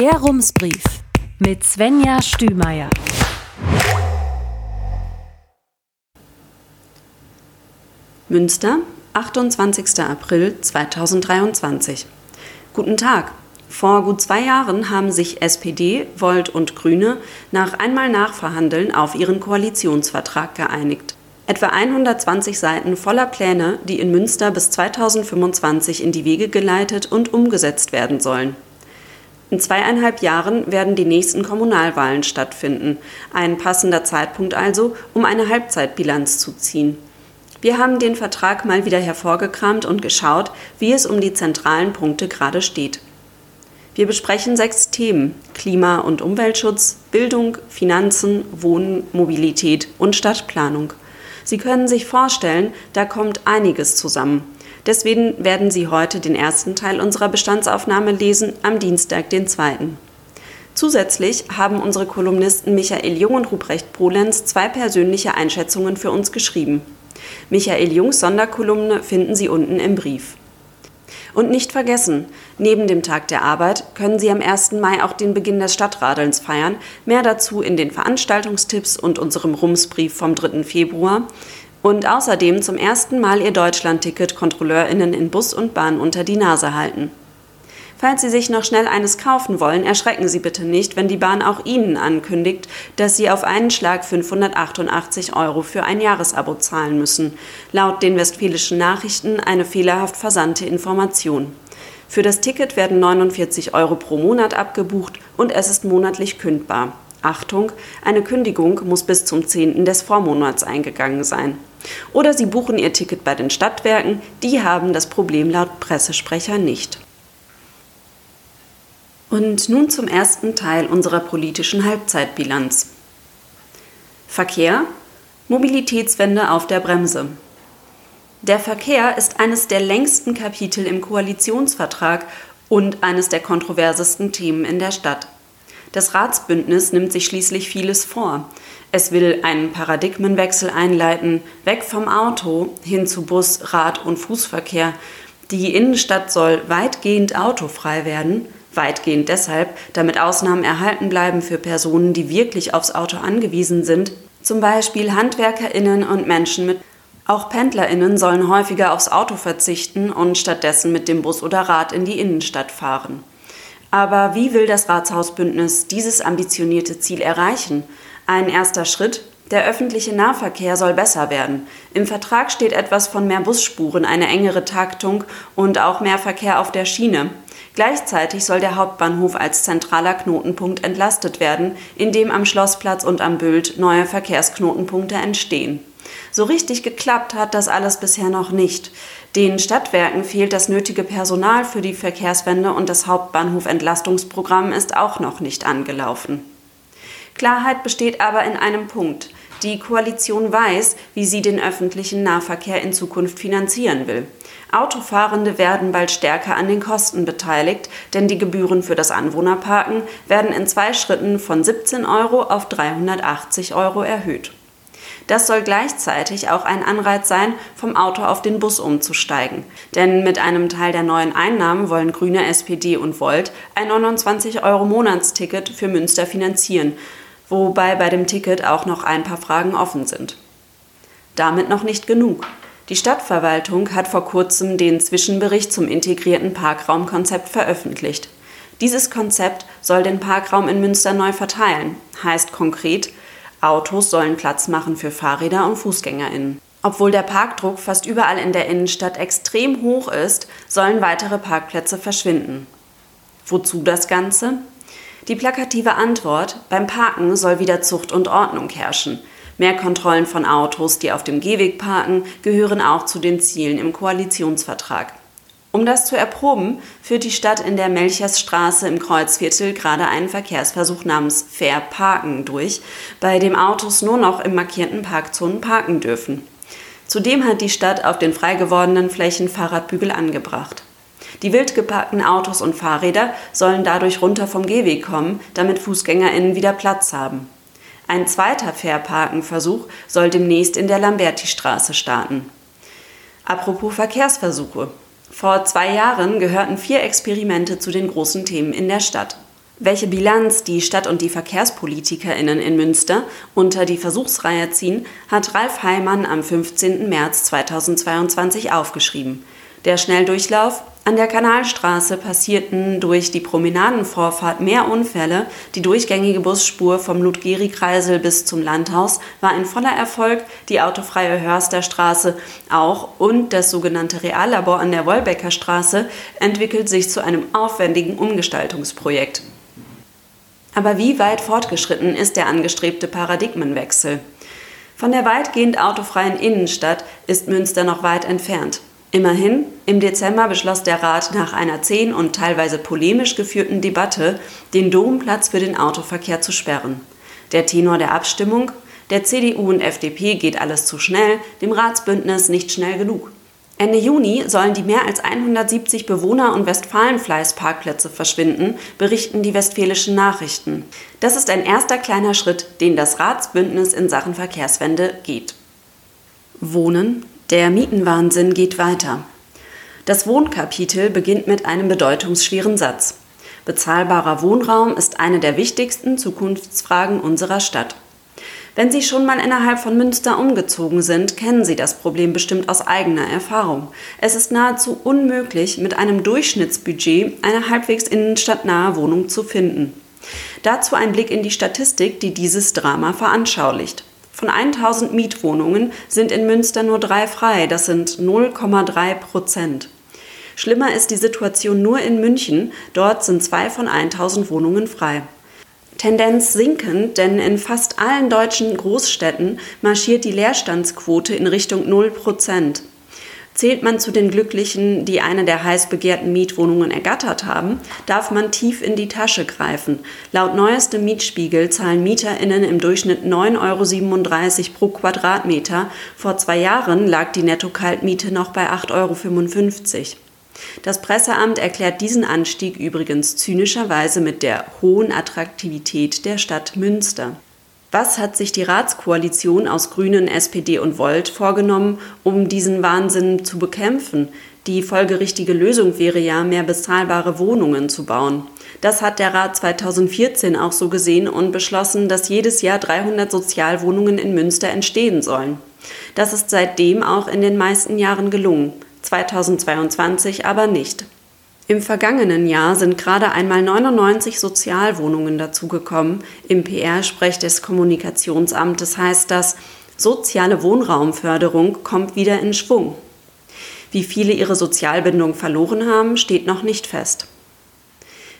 Der Rumsbrief mit Svenja Stümeier. Münster, 28. April 2023. Guten Tag. Vor gut zwei Jahren haben sich SPD, Volt und Grüne nach einmal Nachverhandeln auf ihren Koalitionsvertrag geeinigt. Etwa 120 Seiten voller Pläne, die in Münster bis 2025 in die Wege geleitet und umgesetzt werden sollen. In zweieinhalb Jahren werden die nächsten Kommunalwahlen stattfinden. Ein passender Zeitpunkt also, um eine Halbzeitbilanz zu ziehen. Wir haben den Vertrag mal wieder hervorgekramt und geschaut, wie es um die zentralen Punkte gerade steht. Wir besprechen sechs Themen Klima- und Umweltschutz, Bildung, Finanzen, Wohnen, Mobilität und Stadtplanung. Sie können sich vorstellen, da kommt einiges zusammen. Deswegen werden Sie heute den ersten Teil unserer Bestandsaufnahme lesen, am Dienstag den zweiten. Zusätzlich haben unsere Kolumnisten Michael Jung und Ruprecht Polenz zwei persönliche Einschätzungen für uns geschrieben. Michael Jungs Sonderkolumne finden Sie unten im Brief. Und nicht vergessen, neben dem Tag der Arbeit können Sie am 1. Mai auch den Beginn des Stadtradelns feiern. Mehr dazu in den Veranstaltungstipps und unserem Rumsbrief vom 3. Februar. Und außerdem zum ersten Mal Ihr Deutschlandticket KontrolleurInnen in Bus und Bahn unter die Nase halten. Falls Sie sich noch schnell eines kaufen wollen, erschrecken Sie bitte nicht, wenn die Bahn auch Ihnen ankündigt, dass Sie auf einen Schlag 588 Euro für ein Jahresabo zahlen müssen. Laut den Westfälischen Nachrichten eine fehlerhaft versandte Information. Für das Ticket werden 49 Euro pro Monat abgebucht und es ist monatlich kündbar. Achtung, eine Kündigung muss bis zum 10. des Vormonats eingegangen sein. Oder Sie buchen Ihr Ticket bei den Stadtwerken, die haben das Problem laut Pressesprecher nicht. Und nun zum ersten Teil unserer politischen Halbzeitbilanz. Verkehr, Mobilitätswende auf der Bremse. Der Verkehr ist eines der längsten Kapitel im Koalitionsvertrag und eines der kontroversesten Themen in der Stadt. Das Ratsbündnis nimmt sich schließlich vieles vor. Es will einen Paradigmenwechsel einleiten, weg vom Auto hin zu Bus, Rad- und Fußverkehr. Die Innenstadt soll weitgehend autofrei werden, Weitgehend deshalb, damit Ausnahmen erhalten bleiben für Personen, die wirklich aufs Auto angewiesen sind, zum Beispiel HandwerkerInnen und Menschen mit auch PendlerInnen sollen häufiger aufs Auto verzichten und stattdessen mit dem Bus oder Rad in die Innenstadt fahren. Aber wie will das Ratshausbündnis dieses ambitionierte Ziel erreichen? Ein erster Schritt, der öffentliche Nahverkehr soll besser werden. Im Vertrag steht etwas von mehr Busspuren, eine engere Taktung und auch mehr Verkehr auf der Schiene. Gleichzeitig soll der Hauptbahnhof als zentraler Knotenpunkt entlastet werden, indem am Schlossplatz und am Bild neue Verkehrsknotenpunkte entstehen. So richtig geklappt hat das alles bisher noch nicht. Den Stadtwerken fehlt das nötige Personal für die Verkehrswende und das Hauptbahnhof-Entlastungsprogramm ist auch noch nicht angelaufen. Klarheit besteht aber in einem Punkt. Die Koalition weiß, wie sie den öffentlichen Nahverkehr in Zukunft finanzieren will. Autofahrende werden bald stärker an den Kosten beteiligt, denn die Gebühren für das Anwohnerparken werden in zwei Schritten von 17 Euro auf 380 Euro erhöht. Das soll gleichzeitig auch ein Anreiz sein, vom Auto auf den Bus umzusteigen. Denn mit einem Teil der neuen Einnahmen wollen Grüne, SPD und Volt ein 29 Euro Monatsticket für Münster finanzieren, wobei bei dem Ticket auch noch ein paar Fragen offen sind. Damit noch nicht genug. Die Stadtverwaltung hat vor kurzem den Zwischenbericht zum integrierten Parkraumkonzept veröffentlicht. Dieses Konzept soll den Parkraum in Münster neu verteilen, heißt konkret, Autos sollen Platz machen für Fahrräder und Fußgängerinnen. Obwohl der Parkdruck fast überall in der Innenstadt extrem hoch ist, sollen weitere Parkplätze verschwinden. Wozu das Ganze? Die plakative Antwort, beim Parken soll wieder Zucht und Ordnung herrschen. Mehr Kontrollen von Autos, die auf dem Gehweg parken, gehören auch zu den Zielen im Koalitionsvertrag. Um das zu erproben, führt die Stadt in der Melchersstraße im Kreuzviertel gerade einen Verkehrsversuch namens Fair Parken durch, bei dem Autos nur noch im markierten Parkzonen parken dürfen. Zudem hat die Stadt auf den frei gewordenen Flächen Fahrradbügel angebracht. Die wild geparkten Autos und Fahrräder sollen dadurch runter vom Gehweg kommen, damit FußgängerInnen wieder Platz haben. Ein zweiter Fairparken-Versuch soll demnächst in der Lamberti-Straße starten. Apropos Verkehrsversuche. Vor zwei Jahren gehörten vier Experimente zu den großen Themen in der Stadt. Welche Bilanz die Stadt- und die VerkehrspolitikerInnen in Münster unter die Versuchsreihe ziehen, hat Ralf Heimann am 15. März 2022 aufgeschrieben. Der Schnelldurchlauf an der Kanalstraße passierten durch die Promenadenvorfahrt mehr Unfälle. Die durchgängige Busspur vom Ludgeri-Kreisel bis zum Landhaus war ein voller Erfolg. Die autofreie Hörsterstraße auch und das sogenannte Reallabor an der Wolbecker Straße entwickelt sich zu einem aufwendigen Umgestaltungsprojekt. Aber wie weit fortgeschritten ist der angestrebte Paradigmenwechsel? Von der weitgehend autofreien Innenstadt ist Münster noch weit entfernt. Immerhin, im Dezember beschloss der Rat nach einer zehn und teilweise polemisch geführten Debatte, den Domplatz für den Autoverkehr zu sperren. Der Tenor der Abstimmung, der CDU und FDP geht alles zu schnell, dem Ratsbündnis nicht schnell genug. Ende Juni sollen die mehr als 170 Bewohner- und Westfalenfleißparkplätze verschwinden, berichten die Westfälischen Nachrichten. Das ist ein erster kleiner Schritt, den das Ratsbündnis in Sachen Verkehrswende geht. Wohnen, der Mietenwahnsinn geht weiter. Das Wohnkapitel beginnt mit einem bedeutungsschweren Satz. Bezahlbarer Wohnraum ist eine der wichtigsten Zukunftsfragen unserer Stadt. Wenn Sie schon mal innerhalb von Münster umgezogen sind, kennen Sie das Problem bestimmt aus eigener Erfahrung. Es ist nahezu unmöglich, mit einem Durchschnittsbudget eine halbwegs innenstadtnahe Wohnung zu finden. Dazu ein Blick in die Statistik, die dieses Drama veranschaulicht. Von 1000 Mietwohnungen sind in Münster nur drei frei, das sind 0,3 Prozent. Schlimmer ist die Situation nur in München, dort sind zwei von 1000 Wohnungen frei. Tendenz sinkend, denn in fast allen deutschen Großstädten marschiert die Leerstandsquote in Richtung 0 Prozent. Zählt man zu den Glücklichen, die eine der heiß begehrten Mietwohnungen ergattert haben, darf man tief in die Tasche greifen. Laut neuestem Mietspiegel zahlen MieterInnen im Durchschnitt 9,37 Euro pro Quadratmeter. Vor zwei Jahren lag die Netto-Kaltmiete noch bei 8,55 Euro. Das Presseamt erklärt diesen Anstieg übrigens zynischerweise mit der hohen Attraktivität der Stadt Münster. Was hat sich die Ratskoalition aus Grünen, SPD und Volt vorgenommen, um diesen Wahnsinn zu bekämpfen? Die folgerichtige Lösung wäre ja, mehr bezahlbare Wohnungen zu bauen. Das hat der Rat 2014 auch so gesehen und beschlossen, dass jedes Jahr 300 Sozialwohnungen in Münster entstehen sollen. Das ist seitdem auch in den meisten Jahren gelungen. 2022 aber nicht. Im vergangenen Jahr sind gerade einmal 99 Sozialwohnungen dazugekommen. Im PR-Sprech des Kommunikationsamtes heißt das, soziale Wohnraumförderung kommt wieder in Schwung. Wie viele ihre Sozialbindung verloren haben, steht noch nicht fest.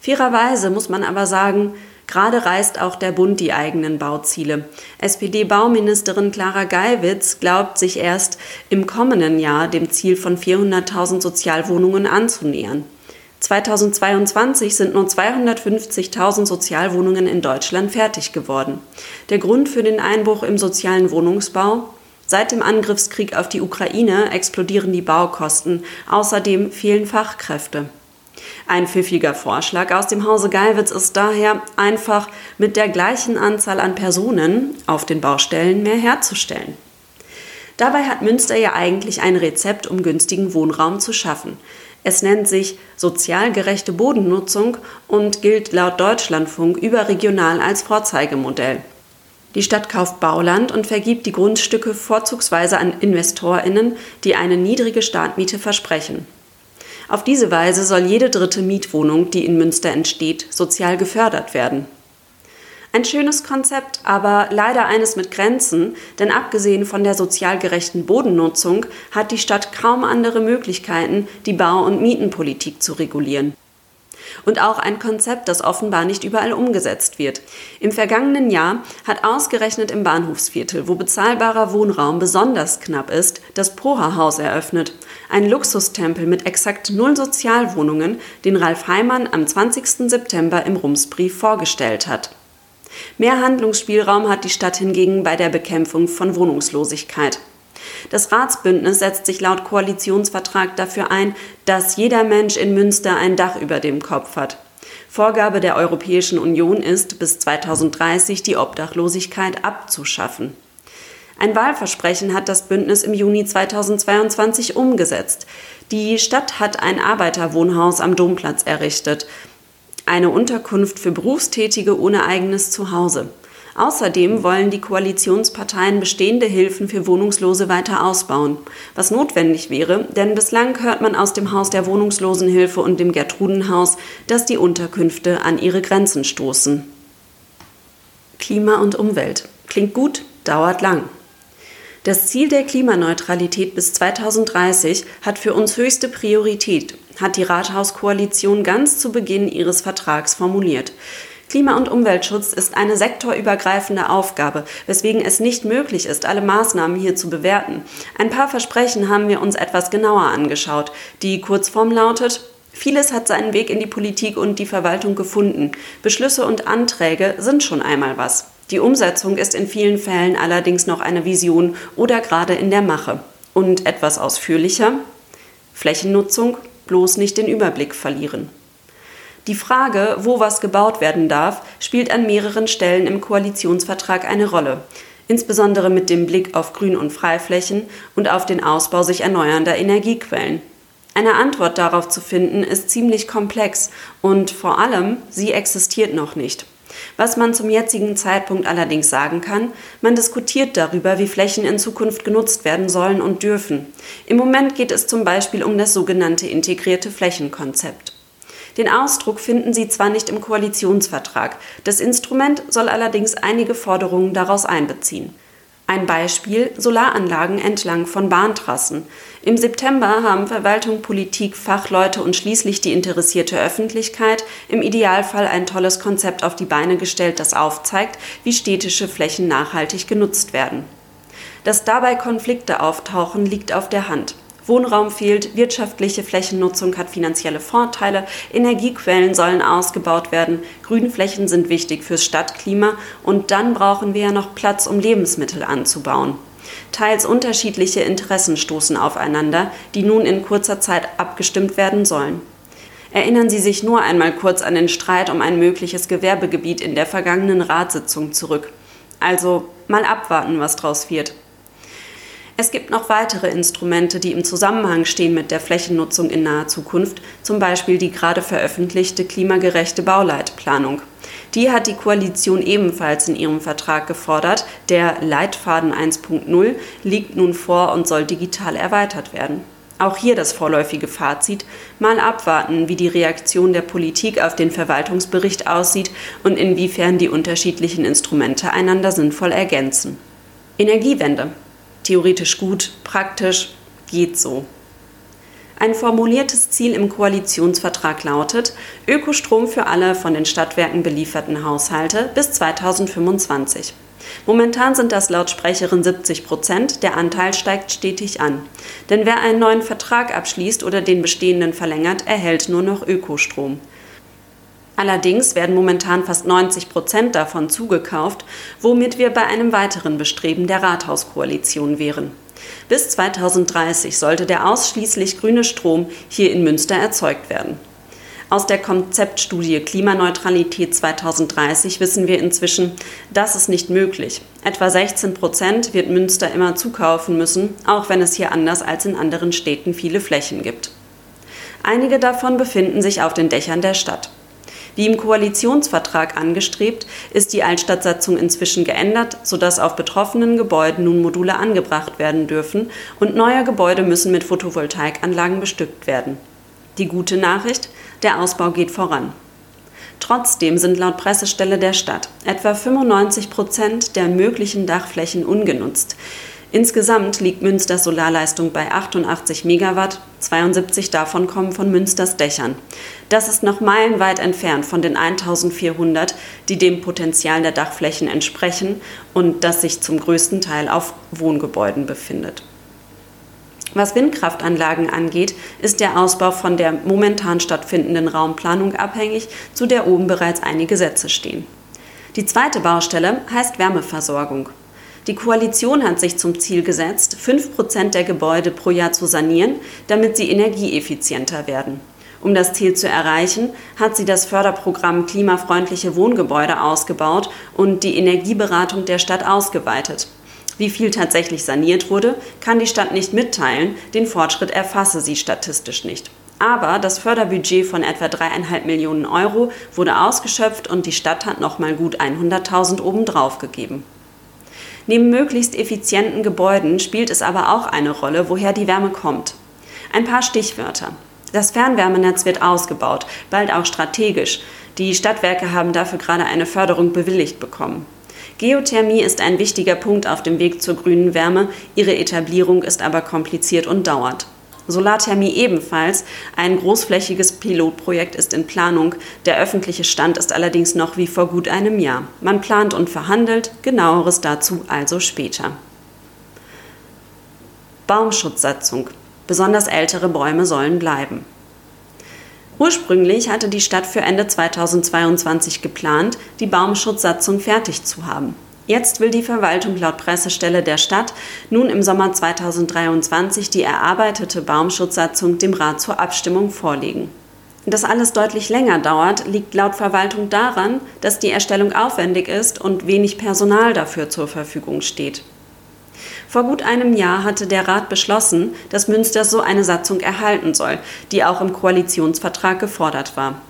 Fairerweise muss man aber sagen, Gerade reißt auch der Bund die eigenen Bauziele. SPD-Bauministerin Clara Geiwitz glaubt sich erst im kommenden Jahr dem Ziel von 400.000 Sozialwohnungen anzunähern. 2022 sind nur 250.000 Sozialwohnungen in Deutschland fertig geworden. Der Grund für den Einbruch im sozialen Wohnungsbau? Seit dem Angriffskrieg auf die Ukraine explodieren die Baukosten. Außerdem fehlen Fachkräfte. Ein pfiffiger Vorschlag aus dem Hause Geiwitz ist daher, einfach mit der gleichen Anzahl an Personen auf den Baustellen mehr herzustellen. Dabei hat Münster ja eigentlich ein Rezept, um günstigen Wohnraum zu schaffen. Es nennt sich sozial gerechte Bodennutzung und gilt laut Deutschlandfunk überregional als Vorzeigemodell. Die Stadt kauft Bauland und vergibt die Grundstücke vorzugsweise an Investorinnen, die eine niedrige Startmiete versprechen. Auf diese Weise soll jede dritte Mietwohnung, die in Münster entsteht, sozial gefördert werden. Ein schönes Konzept, aber leider eines mit Grenzen, denn abgesehen von der sozial gerechten Bodennutzung hat die Stadt kaum andere Möglichkeiten, die Bau- und Mietenpolitik zu regulieren und auch ein Konzept, das offenbar nicht überall umgesetzt wird. Im vergangenen Jahr hat ausgerechnet im Bahnhofsviertel, wo bezahlbarer Wohnraum besonders knapp ist, das Proha-Haus eröffnet. Ein Luxustempel mit exakt null Sozialwohnungen, den Ralf Heimann am 20. September im Rumsbrief vorgestellt hat. Mehr Handlungsspielraum hat die Stadt hingegen bei der Bekämpfung von Wohnungslosigkeit. Das Ratsbündnis setzt sich laut Koalitionsvertrag dafür ein, dass jeder Mensch in Münster ein Dach über dem Kopf hat. Vorgabe der Europäischen Union ist, bis 2030 die Obdachlosigkeit abzuschaffen. Ein Wahlversprechen hat das Bündnis im Juni 2022 umgesetzt. Die Stadt hat ein Arbeiterwohnhaus am Domplatz errichtet. Eine Unterkunft für Berufstätige ohne eigenes Zuhause. Außerdem wollen die Koalitionsparteien bestehende Hilfen für Wohnungslose weiter ausbauen, was notwendig wäre, denn bislang hört man aus dem Haus der Wohnungslosenhilfe und dem Gertrudenhaus, dass die Unterkünfte an ihre Grenzen stoßen. Klima und Umwelt. Klingt gut, dauert lang. Das Ziel der Klimaneutralität bis 2030 hat für uns höchste Priorität, hat die Rathauskoalition ganz zu Beginn ihres Vertrags formuliert. Klima- und Umweltschutz ist eine sektorübergreifende Aufgabe, weswegen es nicht möglich ist, alle Maßnahmen hier zu bewerten. Ein paar Versprechen haben wir uns etwas genauer angeschaut. Die Kurzform lautet, Vieles hat seinen Weg in die Politik und die Verwaltung gefunden. Beschlüsse und Anträge sind schon einmal was. Die Umsetzung ist in vielen Fällen allerdings noch eine Vision oder gerade in der Mache. Und etwas ausführlicher? Flächennutzung, bloß nicht den Überblick verlieren. Die Frage, wo was gebaut werden darf, spielt an mehreren Stellen im Koalitionsvertrag eine Rolle, insbesondere mit dem Blick auf Grün- und Freiflächen und auf den Ausbau sich erneuernder Energiequellen. Eine Antwort darauf zu finden, ist ziemlich komplex und vor allem, sie existiert noch nicht. Was man zum jetzigen Zeitpunkt allerdings sagen kann, man diskutiert darüber, wie Flächen in Zukunft genutzt werden sollen und dürfen. Im Moment geht es zum Beispiel um das sogenannte integrierte Flächenkonzept. Den Ausdruck finden Sie zwar nicht im Koalitionsvertrag, das Instrument soll allerdings einige Forderungen daraus einbeziehen. Ein Beispiel Solaranlagen entlang von Bahntrassen. Im September haben Verwaltung, Politik, Fachleute und schließlich die interessierte Öffentlichkeit im Idealfall ein tolles Konzept auf die Beine gestellt, das aufzeigt, wie städtische Flächen nachhaltig genutzt werden. Dass dabei Konflikte auftauchen, liegt auf der Hand. Wohnraum fehlt, wirtschaftliche Flächennutzung hat finanzielle Vorteile, Energiequellen sollen ausgebaut werden, Grünflächen sind wichtig fürs Stadtklima und dann brauchen wir ja noch Platz, um Lebensmittel anzubauen. Teils unterschiedliche Interessen stoßen aufeinander, die nun in kurzer Zeit abgestimmt werden sollen. Erinnern Sie sich nur einmal kurz an den Streit um ein mögliches Gewerbegebiet in der vergangenen Ratssitzung zurück. Also mal abwarten, was draus wird. Es gibt noch weitere Instrumente, die im Zusammenhang stehen mit der Flächennutzung in naher Zukunft, zum Beispiel die gerade veröffentlichte klimagerechte Bauleitplanung. Die hat die Koalition ebenfalls in ihrem Vertrag gefordert. Der Leitfaden 1.0 liegt nun vor und soll digital erweitert werden. Auch hier das vorläufige Fazit. Mal abwarten, wie die Reaktion der Politik auf den Verwaltungsbericht aussieht und inwiefern die unterschiedlichen Instrumente einander sinnvoll ergänzen. Energiewende theoretisch gut, praktisch geht so. Ein formuliertes Ziel im Koalitionsvertrag lautet Ökostrom für alle von den Stadtwerken belieferten Haushalte bis 2025. Momentan sind das laut Sprecherin 70 Prozent, der Anteil steigt stetig an. Denn wer einen neuen Vertrag abschließt oder den bestehenden verlängert, erhält nur noch Ökostrom. Allerdings werden momentan fast 90 Prozent davon zugekauft, womit wir bei einem weiteren Bestreben der Rathauskoalition wären. Bis 2030 sollte der ausschließlich grüne Strom hier in Münster erzeugt werden. Aus der Konzeptstudie Klimaneutralität 2030 wissen wir inzwischen, das ist nicht möglich. Etwa 16 Prozent wird Münster immer zukaufen müssen, auch wenn es hier anders als in anderen Städten viele Flächen gibt. Einige davon befinden sich auf den Dächern der Stadt. Wie im Koalitionsvertrag angestrebt, ist die Altstadtsatzung inzwischen geändert, sodass auf betroffenen Gebäuden nun Module angebracht werden dürfen und neue Gebäude müssen mit Photovoltaikanlagen bestückt werden. Die gute Nachricht, der Ausbau geht voran. Trotzdem sind laut Pressestelle der Stadt etwa 95 Prozent der möglichen Dachflächen ungenutzt. Insgesamt liegt Münsters Solarleistung bei 88 Megawatt, 72 davon kommen von Münsters Dächern. Das ist noch meilenweit entfernt von den 1400, die dem Potenzial der Dachflächen entsprechen und das sich zum größten Teil auf Wohngebäuden befindet. Was Windkraftanlagen angeht, ist der Ausbau von der momentan stattfindenden Raumplanung abhängig, zu der oben bereits einige Sätze stehen. Die zweite Baustelle heißt Wärmeversorgung. Die Koalition hat sich zum Ziel gesetzt, 5% der Gebäude pro Jahr zu sanieren, damit sie energieeffizienter werden. Um das Ziel zu erreichen, hat sie das Förderprogramm Klimafreundliche Wohngebäude ausgebaut und die Energieberatung der Stadt ausgeweitet. Wie viel tatsächlich saniert wurde, kann die Stadt nicht mitteilen, den Fortschritt erfasse sie statistisch nicht. Aber das Förderbudget von etwa dreieinhalb Millionen Euro wurde ausgeschöpft und die Stadt hat nochmal gut 100.000 obendrauf gegeben. Neben möglichst effizienten Gebäuden spielt es aber auch eine Rolle, woher die Wärme kommt. Ein paar Stichwörter. Das Fernwärmenetz wird ausgebaut, bald auch strategisch. Die Stadtwerke haben dafür gerade eine Förderung bewilligt bekommen. Geothermie ist ein wichtiger Punkt auf dem Weg zur grünen Wärme, ihre Etablierung ist aber kompliziert und dauert. Solarthermie ebenfalls. Ein großflächiges Pilotprojekt ist in Planung. Der öffentliche Stand ist allerdings noch wie vor gut einem Jahr. Man plant und verhandelt, genaueres dazu also später. Baumschutzsatzung. Besonders ältere Bäume sollen bleiben. Ursprünglich hatte die Stadt für Ende 2022 geplant, die Baumschutzsatzung fertig zu haben. Jetzt will die Verwaltung laut Pressestelle der Stadt nun im Sommer 2023 die erarbeitete Baumschutzsatzung dem Rat zur Abstimmung vorlegen. Dass alles deutlich länger dauert, liegt laut Verwaltung daran, dass die Erstellung aufwendig ist und wenig Personal dafür zur Verfügung steht. Vor gut einem Jahr hatte der Rat beschlossen, dass Münster so eine Satzung erhalten soll, die auch im Koalitionsvertrag gefordert war.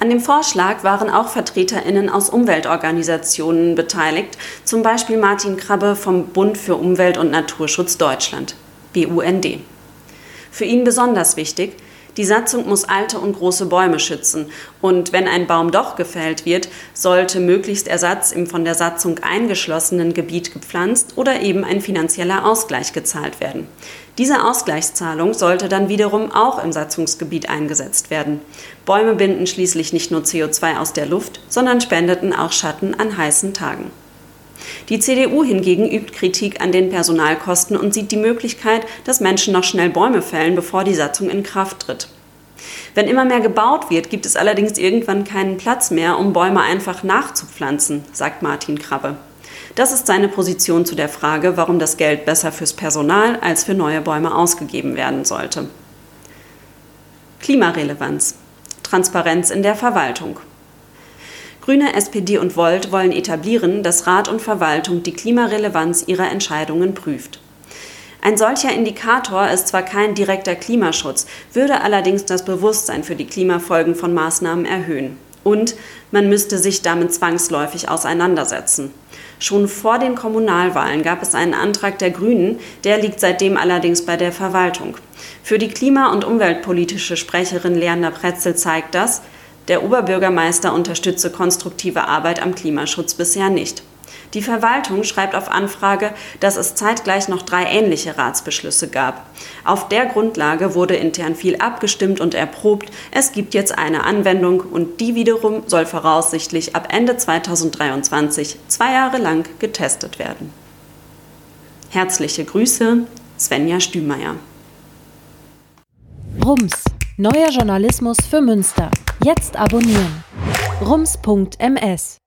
An dem Vorschlag waren auch VertreterInnen aus Umweltorganisationen beteiligt, zum Beispiel Martin Krabbe vom Bund für Umwelt und Naturschutz Deutschland, BUND. Für ihn besonders wichtig, die Satzung muss alte und große Bäume schützen. Und wenn ein Baum doch gefällt wird, sollte möglichst Ersatz im von der Satzung eingeschlossenen Gebiet gepflanzt oder eben ein finanzieller Ausgleich gezahlt werden. Diese Ausgleichszahlung sollte dann wiederum auch im Satzungsgebiet eingesetzt werden. Bäume binden schließlich nicht nur CO2 aus der Luft, sondern spendeten auch Schatten an heißen Tagen. Die CDU hingegen übt Kritik an den Personalkosten und sieht die Möglichkeit, dass Menschen noch schnell Bäume fällen, bevor die Satzung in Kraft tritt. Wenn immer mehr gebaut wird, gibt es allerdings irgendwann keinen Platz mehr, um Bäume einfach nachzupflanzen, sagt Martin Krabbe. Das ist seine Position zu der Frage, warum das Geld besser fürs Personal als für neue Bäume ausgegeben werden sollte. Klimarelevanz. Transparenz in der Verwaltung. Grüne, SPD und Volt wollen etablieren, dass Rat und Verwaltung die Klimarelevanz ihrer Entscheidungen prüft. Ein solcher Indikator ist zwar kein direkter Klimaschutz, würde allerdings das Bewusstsein für die Klimafolgen von Maßnahmen erhöhen. Und man müsste sich damit zwangsläufig auseinandersetzen. Schon vor den Kommunalwahlen gab es einen Antrag der Grünen, der liegt seitdem allerdings bei der Verwaltung. Für die klima- und umweltpolitische Sprecherin Leander Pretzel zeigt das, der Oberbürgermeister unterstütze konstruktive Arbeit am Klimaschutz bisher nicht. Die Verwaltung schreibt auf Anfrage, dass es zeitgleich noch drei ähnliche Ratsbeschlüsse gab. Auf der Grundlage wurde intern viel abgestimmt und erprobt. Es gibt jetzt eine Anwendung und die wiederum soll voraussichtlich ab Ende 2023 zwei Jahre lang getestet werden. Herzliche Grüße, Svenja Stümeier. Rums, neuer Journalismus für Münster. Jetzt abonnieren. rums.ms